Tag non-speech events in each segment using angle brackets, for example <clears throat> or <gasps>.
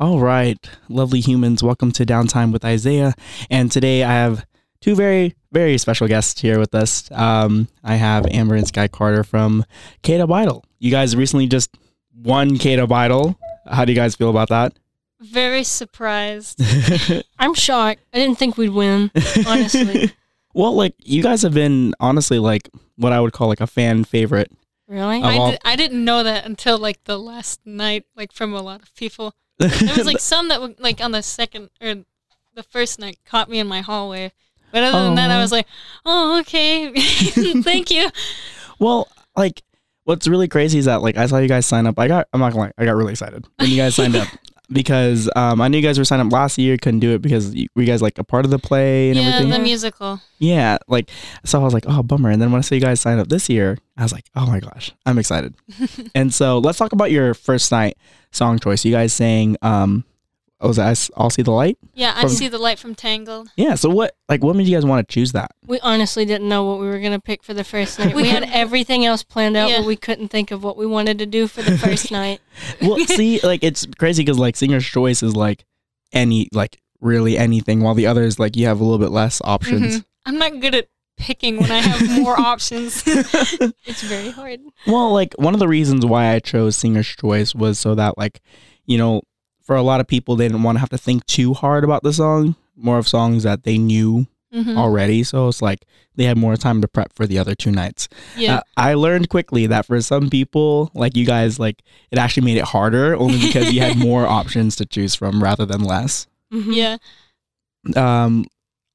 All right, lovely humans, welcome to Downtime with Isaiah. And today I have two very, very special guests here with us. Um, I have Amber and Skye Carter from K-Dub Idol. You guys recently just won K-Dub Idol. How do you guys feel about that? Very surprised. <laughs> I'm shocked. I didn't think we'd win, honestly. <laughs> Well, like you guys have been honestly like what I would call like a fan favorite. really? I, all- did, I didn't know that until like the last night, like from a lot of people. There was <laughs> like some that were like on the second or the first night caught me in my hallway. But other than that, I was oh. like, oh, okay. <laughs> Thank you. Well, like what's really crazy is that like I saw you guys sign up. I got I'm not gonna lie, I got really excited when you guys signed up because um, I knew you guys were signed up last year. Couldn't do it because you, were you guys like a part of the play and everything yeah, everything. the musical. yeah, like so I was like, oh bummer. And then when I saw you guys sign up this year, I was like, oh my gosh, I'm excited. <laughs> and so let's talk about your first night song choice. You guys sang um, what was that? I s- I'll see the light. Yeah, I From- see the light from Tangled. Yeah. So what like what made you guys want to choose that? We honestly didn't know what we were going to pick for the first night. We had everything else planned out, Yeah. but we couldn't think of what we wanted to do for the first <laughs> night. well, see, like it's crazy because like singer's choice is like any like really anything, while the others like you have a little bit less options. Mhm. I'm not good at picking when I have more <laughs> options. <laughs> It's very hard. Well, like one of the reasons why I chose singer's choice was so that like you know for a lot of people they didn't want to have to think too hard about the song, more of songs that they knew Mhm. already. So it's like they had more time to prep for the other two nights. Yeah. Uh, I learned quickly that for some people, like you guys, like it actually made it harder <laughs> only because you had <laughs> more options to choose from rather than less. Mhm. yeah. um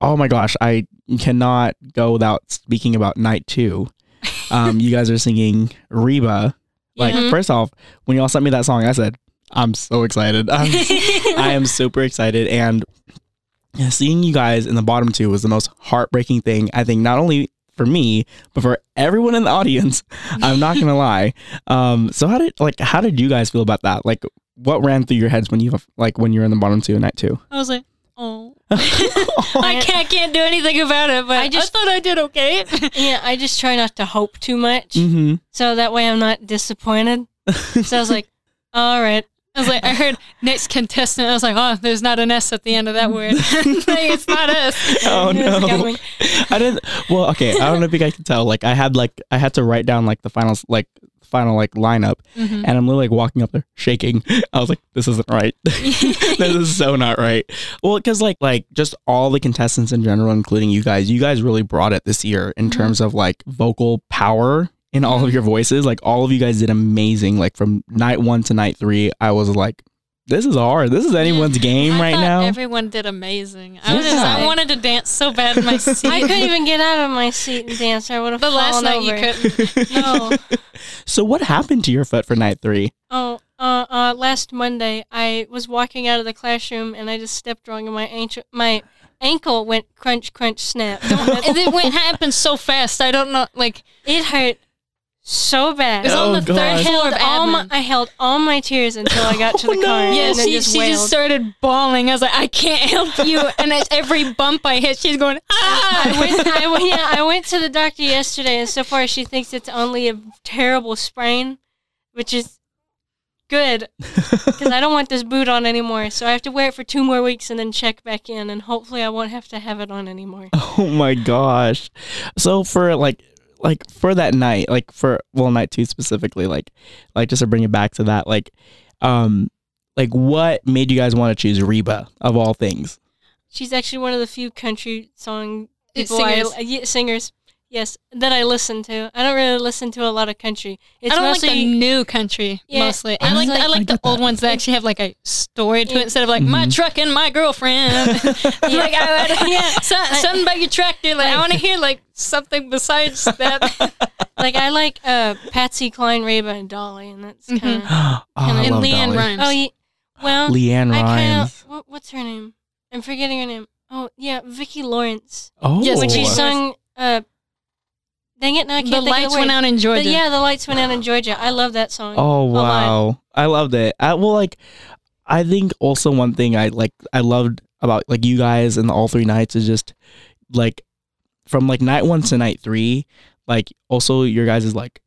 oh my gosh i cannot go without speaking about night two <laughs> um you guys are singing reba like Yeah. first off when y'all sent me that song i said i'm so excited. I'm, <laughs> i am super excited. And seeing you guys in the bottom two was the most heartbreaking thing i think not only for me but for everyone in the audience. <laughs> I'm not gonna lie. Um so how did like how did you guys feel about that? Like what ran through your heads when you like when you're in the bottom two night two? I was like, oh. <laughs> I can't can't do anything about it, but I I just just- thought I did okay. Yeah, I just try not to hope too much, mm-hmm. So that way I'm not disappointed. So I was like, all right. I was like, I heard next contestant. I was like, oh, there's not an S at the end of that word. <laughs> <laughs> like, it's not us. Oh no! I didn't. Well, okay. I don't know if you guys can tell. Like, I had like I had to write down like the final like final like lineup, Mhm. and I'm literally like walking up there shaking. <laughs> I was like, this isn't right. this is so not right. Well, because like like just all the contestants in general, including you guys, you guys really brought it this year in Mhm. terms of like vocal power in all of your voices. Like all of you guys did amazing. Like from night one to night three, I was like, this is hard. This is anyone's game I right now. Everyone did amazing. I was just, I wanted to dance so bad in my <laughs> seat. I couldn't even get out of my seat and dance. I would have the last fallen night over. you couldn't. <laughs> No. so what happened to your foot for night three? Oh, uh, uh, last Monday I was walking out of the classroom and I just stepped wrong and my ankle, my ankle went crunch, crunch, snap. and it went happened so fast. I don't know. Like it hurt so it bad. was Oh, on the third floor of all my. I held all my tears until I got to <laughs> Oh, the no. car. yeah, and then she, just she just started bawling. I was like, I can't help <laughs> you. And at every bump I hit, she's going, I ah. went, I went, yeah, I went to the doctor yesterday, and so far she thinks it's only a terrible sprain, which is good <laughs> because I don't want this boot on anymore. So I have to wear it for two more weeks and then check back in, and hopefully I won't have to have it on anymore. Oh my gosh. So for like like for that night, like for well night 2 specifically, like like just to bring it back to that, like um like what made you guys want to choose Reba of all things? She's actually one of the few country song people Singers. uh, yeah, singers. Yes, that I listen to. I don't really listen to a lot of country. It's I don't like mostly the new country Yeah, mostly. I it's like, like- I like I the old that. ones that actually have like a story to it instead of like my Mhm. truck and my girlfriend. <laughs> like I, <laughs> <laughs> I, yeah, so, something about your tractor. Like I want to hear like something besides that. like I like uh, Patsy Cline, Reba, and Dolly, and that's Mhm. kind of. <gasps> oh, I and LeAnn Dolly. Rimes. Oh, yeah. Well, LeAnn I kind Rimes. of. What, what's her name? I'm forgetting her name. Oh yeah, Vicki Lawrence. Oh, Yes, When she Vicki sung. Uh, dang it! Now I can't the think lights of the went word. out in The- Georgia. yeah, the lights went out in Georgia. I love that song. Oh wow, I loved it. I, well, like I think also one thing I like I loved about like you guys and the all three nights is just like from like night one to night three, like also your guys' like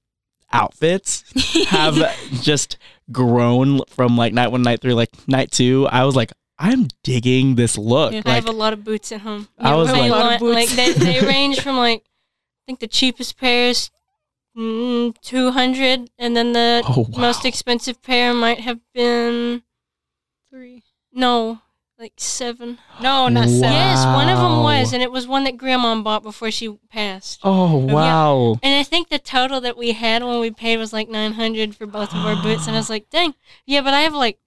outfits <laughs> have just grown from like night one, night three, like night two. I was like, I'm digging this look. Yeah. I have a lot of boots at home. I was They like- A lot of boots. like they, they <laughs> range from like I think the cheapest pair is mm, two hundred, and then the oh wow. most expensive pair might have been Three. no, like seven. No, not seven. Yes, one of them was, and it was one that Grandma bought before she passed. Oh wow. And I think the total that we had when we paid was like nine hundred for both of our boots, and I was like, dang, yeah, but I have like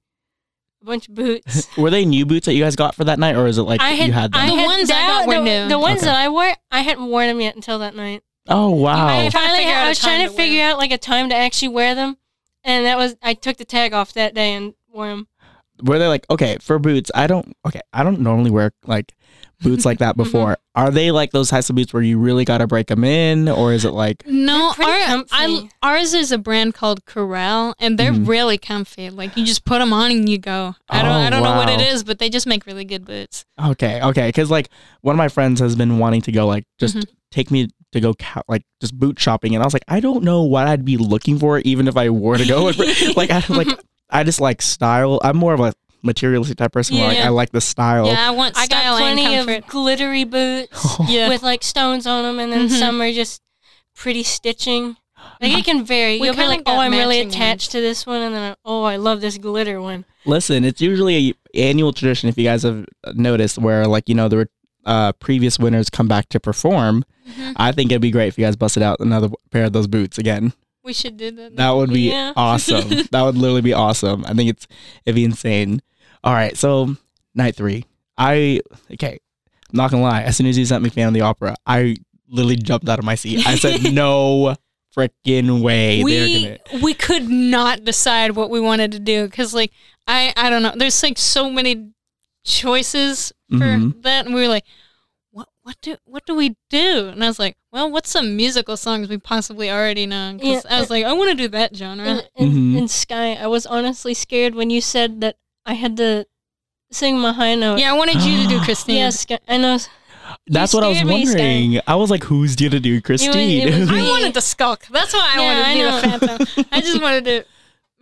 a bunch of boots. <laughs> Were they new boots that you guys got for that night, or is it like I had, you had them? I The had ones I that- got were the, new. The ones Okay. that I wore, I hadn't worn them yet until that night. oh wow. I Trying to finally, figure out I a was time trying to, to wear figure out like a time to actually wear them, and that was I took the tag off that day and wore them. Were they like okay for boots? I don't. Okay, I don't normally wear like boots like that <laughs> before. Are they like those types of boots where you really got to break them in, or is it like? No, our. I, ours is a brand called Corral, and they're Mhm. really comfy. Like you just put them on and you go. I don't, Oh, I don't know what it is but they just make really good boots. Okay, okay, because like one of my friends has been wanting to go like just Mhm. take me to go ca- like just boot shopping, and I was like, I don't know what I'd be looking for, even if I were to go. <laughs> like I like I just like style. I'm more of a materialistic type person. where, like I like the style. Yeah, I want I style got plenty and of comfort. glittery boots <laughs> yeah, with like stones on them, and then Mhm. some are just pretty stitching. Like it can vary. We You'll be kinda like, "Oh, I'm really matching attached to this one," and then "Oh, I love this glitter one." Listen, it's usually a annual tradition if you guys have noticed where like you know the uh, previous winners come back to perform. Mhm. I think it'd be great if you guys busted out another pair of those boots again. We should do that. That would be Yeah. <laughs> awesome. that would literally be awesome. I think it's it'd be insane. All right, so night three. I okay. I'm not gonna lie. As soon as you sent me Phantom of the Opera, I literally jumped out of my seat. I said, <laughs> "No freaking way!" They're we gonna. we could not decide what we wanted to do because like I I don't know. There's like so many choices for Mhm. that, and we were like, what what do what do we do? And I was like, well, what's some musical songs we possibly already know? 'Cause Yeah, I was like, I want to do that genre. And, and, Mhm. and Skye, I was honestly scared when you said that I had to sing my high note. yeah, I wanted you to do <gasps> Christine. Yes, Skye, I know. That's what I was scared me, wondering. I was like, "Who's gonna do Christine?" it was I wanted to skulk. That's why I Yeah, wanted to I be know. the <laughs> Phantom. I just wanted to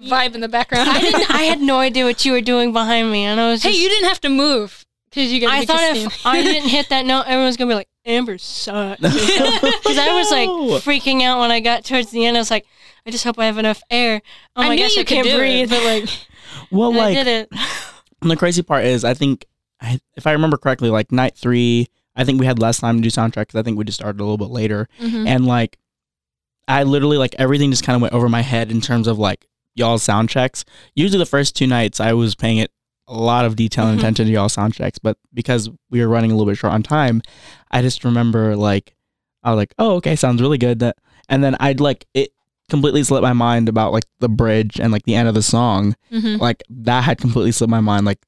vibe in the background. I didn't. I had no <laughs> idea what you were doing behind me, and I was. hey, you didn't have to move because you. I thought if I didn't <laughs> hit that note, everyone's gonna be like, "Amber sucks." <laughs> <laughs> Because I was like freaking out when I got towards the end. I was like, "I just hope I have enough air." Oh I my gosh, you I can't do it, breathe. but like, well, And I like did it. And the crazy part is, I think, I, if I remember correctly, like night three, I think we had less time to do soundtrack because I think we just started a little bit later. mhm. And like, I literally like everything just kind of went over my head in terms of like y'all's sound checks. Usually, the first two nights, I was paying it a lot of detail and Mhm. attention to y'all's sound checks, but because we were running a little bit short on time, I just remember like, I was like, oh, okay, sounds really good. That, and then I'd like it completely slipped my mind about like the bridge and like the end of the song Mhm. like that had completely slipped my mind like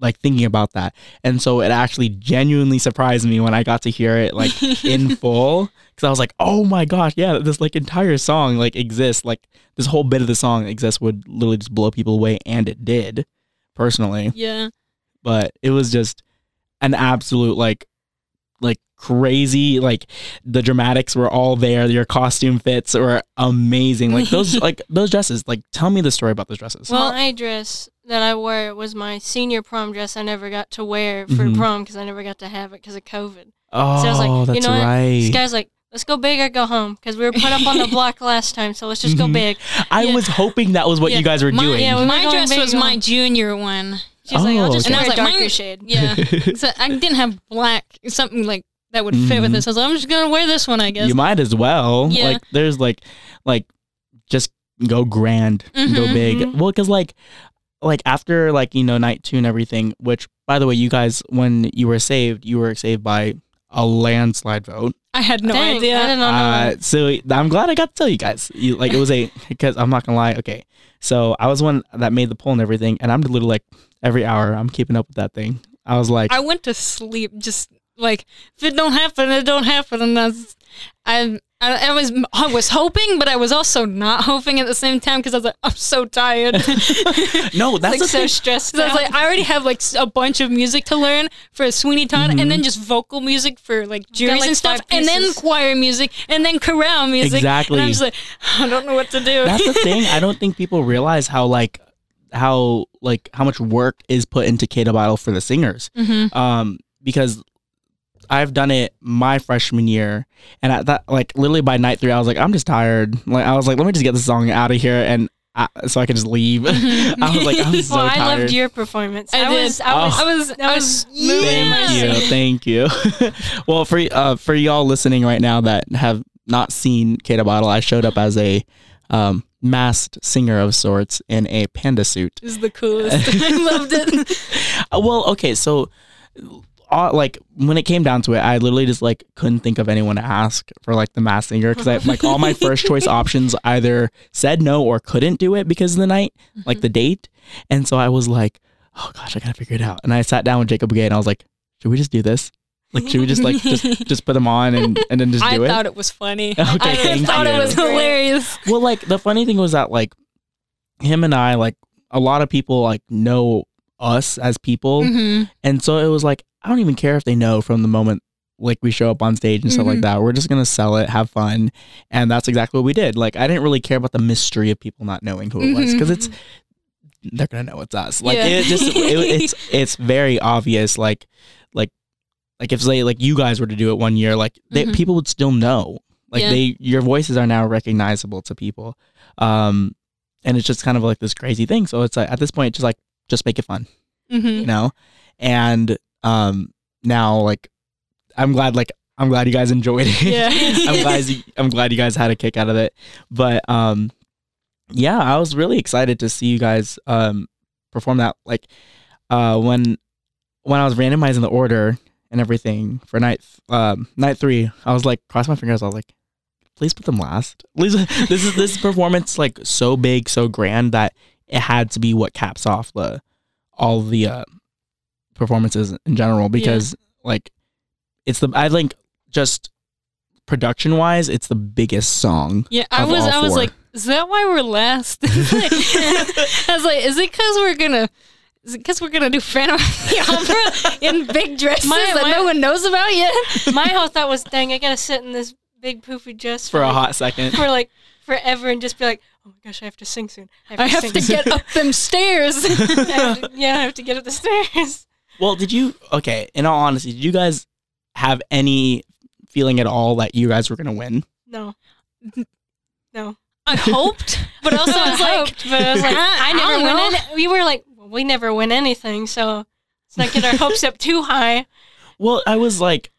like thinking about that and so it actually genuinely surprised me when i got to hear it like in <laughs> full because i was like oh my gosh yeah this like entire song like exists like this whole bit of the song exists would literally just blow people away and it did personally yeah. but it was just an absolute like like crazy like the dramatics were all there your costume fits were amazing like those <laughs> like those dresses like tell me the story about those dresses Well- my dress that I wore was my senior prom dress. I never got to wear for Mhm. prom because I never got to have it because of COVID. oh So I was like, you that's know what? right This guy's like, let's go big or go home because we were put up on the block <laughs> last time. So let's just go Mhm. big. I Yeah. was hoping that was what Yeah. you guys were My, doing. yeah, we my dress was on- my junior one. She's like, I'll Oh, just okay. wear And I was a like, darker mine- shade. Yeah. <laughs> so I didn't have black, something like that would fit with Mhm. this. I was like, I'm just gonna wear this one, I guess. you might as well. Yeah. Like, there's like, like, just go grand, go Mhm. big. Mhm. Well, because like, like after like you know night two and everything. Which, by the way, you guys, when you were saved, you were saved by a landslide vote. I had no Dang, idea. I didn't know Uh, so I'm glad I got to tell you guys. You, like it was a <laughs> because I'm not gonna lie. Okay, so I was one that made the poll and everything, and I'm literally like every hour I'm keeping up with that thing. I was like, I went to sleep just like if it don't happen, it don't happen, and that's I I, I was I was hoping, but I was also not hoping at the same time because I was like, I'm so tired. <laughs> No, that's like the so thing. stressed So I was like, I already have like a bunch of music to learn for Sweeney Todd, Mhm. and then just vocal music for like juries like, and stuff, five and then choir music, and then chorale music. Exactly. And I'm just like, <laughs> I don't know what to do. That's the <laughs> thing. I don't think people realize how like how like how much work is put into K-Dub Idol for the singers. Mhm. Um, because I've done it my freshman year, and at that like literally by night three, I was like, I'm just tired. Like I was like, let me just get this song out of here, and I, so I could just leave. <laughs> <laughs> I was like, I'm so well, I loved your performance. I I, did. was, I was, Oh. I was, I was was yeah. Thank you, thank you. <laughs> well, for uh, for y'all listening right now that have not seen K-Dub Idol, I showed up as a um, masked singer of sorts in a panda suit. This is the coolest. I loved it. Well, okay, so uh, like when it came down to it, I literally just like couldn't think of anyone to ask for like the mass singer because I like all my first choice <laughs> options either said no or couldn't do it because of the night, like the date, and so I was like, oh gosh, I gotta figure it out. And I sat down with Jacob Gay and I was like, should we just do this? Like, should we just like just <laughs> just put them on and and then just I do it? I thought it was funny. <laughs> Okay, I thought you. it was hilarious. well, like the funny thing was that like him and I like a lot of people like know us as people. Mhm. And so it was like, I don't even care if they know from the moment like we show up on stage and stuff like Mhm. that. We're just gonna sell it, have fun, and that's exactly what we did. Like I didn't really care about the mystery of people not knowing who it was because it's they're gonna know it's us. Like Yeah. it just it, it's <laughs> it's very obvious. Like like like if say like you guys were to do it one year, like they, Mhm. people would still know. Like Yeah. they your voices are now recognizable to people. Um, and it's just kind of like this crazy thing. So it's like at this point, just like just make it fun Mhm. you know and um now like i'm glad like i'm glad you guys enjoyed it. Yeah. <laughs> i'm glad you, i'm glad you guys had a kick out of it. But um yeah i was really excited to see you guys um perform that like uh when when i was randomizing the order and everything for night um night three i was like cross my fingers. I was like please put them last. Please <laughs> this is this performance like so big so grand that it had to be what caps off the all the uh performances in general because like it's the I think just production wise it's the biggest song. Yeah, I was. I was four. like, is that why we're last? <laughs> <laughs> I was like, is it because we're gonna? Is it because we're gonna do Phantom of the Opera in big dresses My- that my- no one knows about yet? <laughs> My whole thought was, dang, I gotta sit in this big poofy dress For a like- hot second. for like forever and just be like, oh my gosh, I have to sing soon. I have sing to soon. get up them stairs. I to- yeah, I have to get up the stairs. Well, did you okay, in all honesty, did you guys have any feeling at all that you guys were gonna win? No, <laughs> no. I hoped, <laughs> but also I was like, hoped, but I was like, <laughs> I, I never don't win. know. Any- we were like, well, we never win anything, so let's not get our hopes up too high. Well, I was like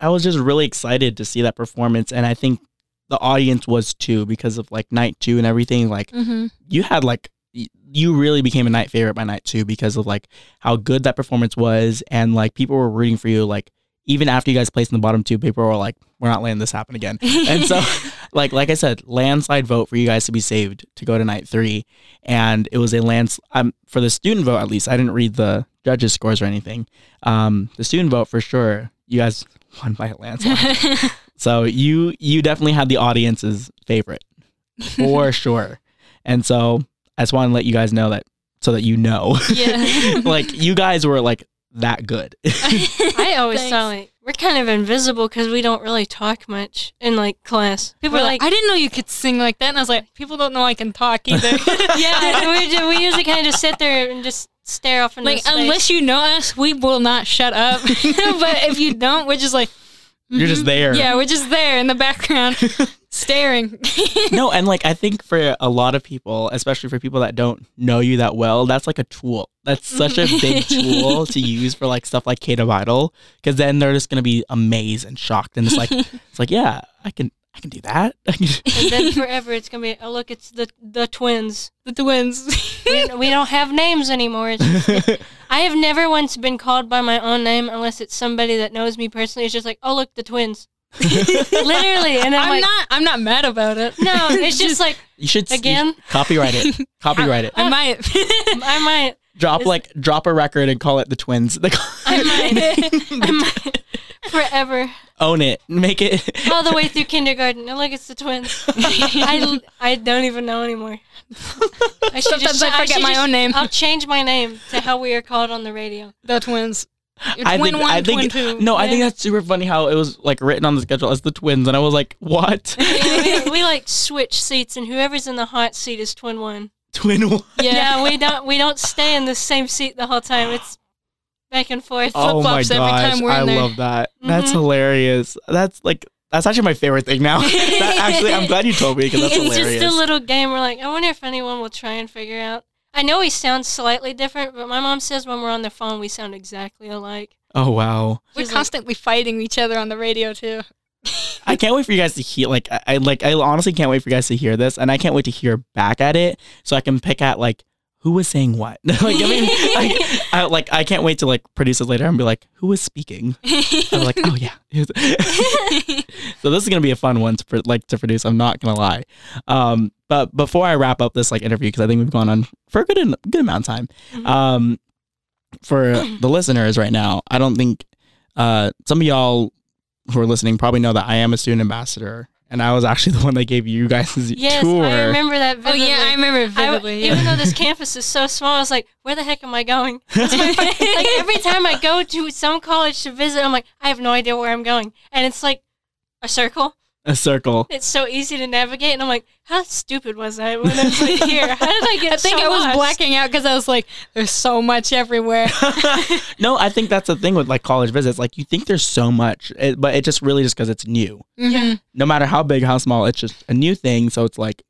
I was just really excited to see that performance and I think the audience was too because of like night two and everything. Like Mhm. you had like y- you really became a night favorite by night two because of like how good that performance was. And like people were rooting for you like even after you guys placed in the bottom two people were like we're not letting this happen again. And so <laughs> <laughs> like like i said landslide vote for you guys to be saved to go to night three. And it was a lands um, for the student vote at least i didn't read the judges scores or anything. Um the student vote for sure you guys won by a landslide. <laughs> So you you definitely had the audience's favorite for sure. And so I just want to let you guys know that so that you know. Yeah. <laughs> like you guys were like that good. <laughs> <laughs> I always Thanks. thought like we're kind of invisible because we don't really talk much in like class. People We're are like, like, I didn't know you could sing like that, and I was like, people don't know I can talk either. yeah, we, ju- we usually kind of just sit there and just stare off into like space. unless you know us, we will not shut up. but if you don't, we're just like, You're just mhm. there. Yeah, we're just there in the background, staring. no, <laughs> and like I think for a lot of people, especially for people that don't know you that well, that's like a tool. That's such a big tool <laughs> to use for like stuff like K-Dub Idol, because then they're just gonna be amazed and shocked, and it's like <laughs> it's like yeah, I can I can do that. And then forever it's gonna be oh look it's the the twins. the twins. We, we don't have names anymore. Just- I have never once been called by my own name unless it's somebody that knows me personally. It's just like oh look the twins, <laughs> literally, and I'm, I'm like not. I'm not mad about it. no, it's <laughs> just like you should you Again? should copyright it. <laughs> Copyright it. I might. I might Drop Is- like drop a record and call it the twins. They call- I might I might forever. Own it. Make it. all the way through kindergarten. And look, it's the twins. I, I don't even know anymore. I should Sometimes I forget should my just- own name. I'll change my name to how we are called on the radio. The twins. I think, one, I think, two. no, I think that's super funny how it was like written on the schedule as the twins, and I was like, what? <laughs> we, <laughs> we like switch seats, and whoever's in the hot seat is twin one. Twin one? Yeah. Yeah, we <laughs> don't we don't stay in the same seat the whole time. It's back and forth. Oh my flip-flops every time we're in I there. love that. That's Mhm. hilarious. That's like that's actually my favorite thing now. that, actually, I'm glad you told me because that's it's hilarious. just a little game. We're like, I wonder if anyone will try and figure out. I know we sound slightly different, but my mom says when we're on the phone, we sound exactly alike. oh wow. We're She's like- constantly fighting each other on the radio too. I can't wait for you guys to hear. Like, I, I like. I honestly can't wait for you guys to hear this, and I can't wait to hear back at it, so I can pick at like who was saying what. <laughs> like, I mean, I, I like. I can't wait to like produce it later and be like, who was speaking. I'm like, oh yeah. <laughs> so this is gonna be a fun one to pro- like to produce. I'm not gonna lie. Um, but before I wrap up this like interview, because I think we've gone on for a good good amount of time. Mhm. Um, for <clears throat> the listeners right now, I don't think uh some of y'all who are listening probably know that I am a student ambassador, and I was actually <laughs> the one that gave you guys Yes, tour. I remember that oh yeah, I remember I- vividly. yeah. even though this campus is so small, I was like, where the heck am I going? That's my fir- like every time I go to some college to visit, I'm like, I have no idea where I'm going, and it's like a circle. A circle. It's so easy to navigate, and I'm like, how stupid was I when I was <laughs> here? How did I get I think so I was lost? blacking out because I was like, "There's so much everywhere." <laughs> <laughs> no, I think that's the thing with like college visits. Like you think there's so much, it, but it just really just because it's new. Mhm. No matter how big, how small, it's just a new thing. So it's like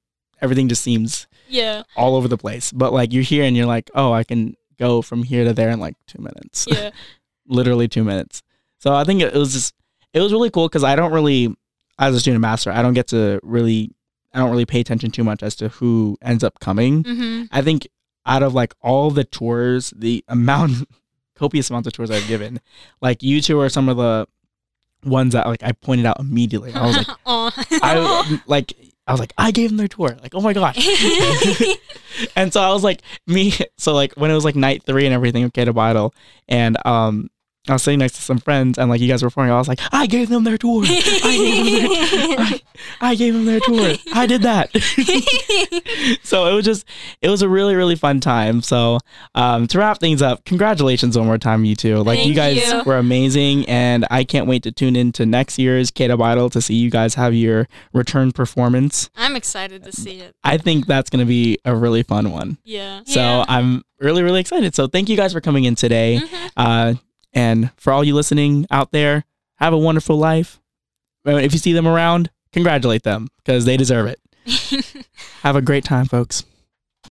everything just seems Yeah, all over the place. But like you're here and you're like, oh, I can go from here to there in like two minutes. yeah. Literally two minutes. So I think it was just it was really cool because I don't really, as a student master, I don't get to really, I don't really pay attention too much as to who ends up coming. hmm I think out of like all the tours, the <laughs> amount, copious amounts of tours I've given, like you two are some of the ones that like I pointed out immediately. I was like, <laughs> I like, I was like, I gave them their tour. Like, oh my gosh. <laughs> and so I was like, me. So like when it was like night three and everything okay, to bottle, and um, I was sitting next to some friends, and like you guys were performing. I was like, I gave them their tour. I gave them their, I, I gave them their tour. I did that. <laughs> so it was just, it was a really really fun time. So um, to wrap things up, congratulations one more time, you two. Like you guys you. were amazing, and I can't wait to tune in to next year's K-Dub Idol to see you guys have your return performance. I'm excited to see it. I think that's going to be a really fun one. Yeah. So Yeah. I'm really, really excited. So thank you guys for coming in today. Mhm. Uh, and for all you listening out there, have a wonderful life. If you see them around, congratulate them because they deserve it. <laughs> Have a great time, folks.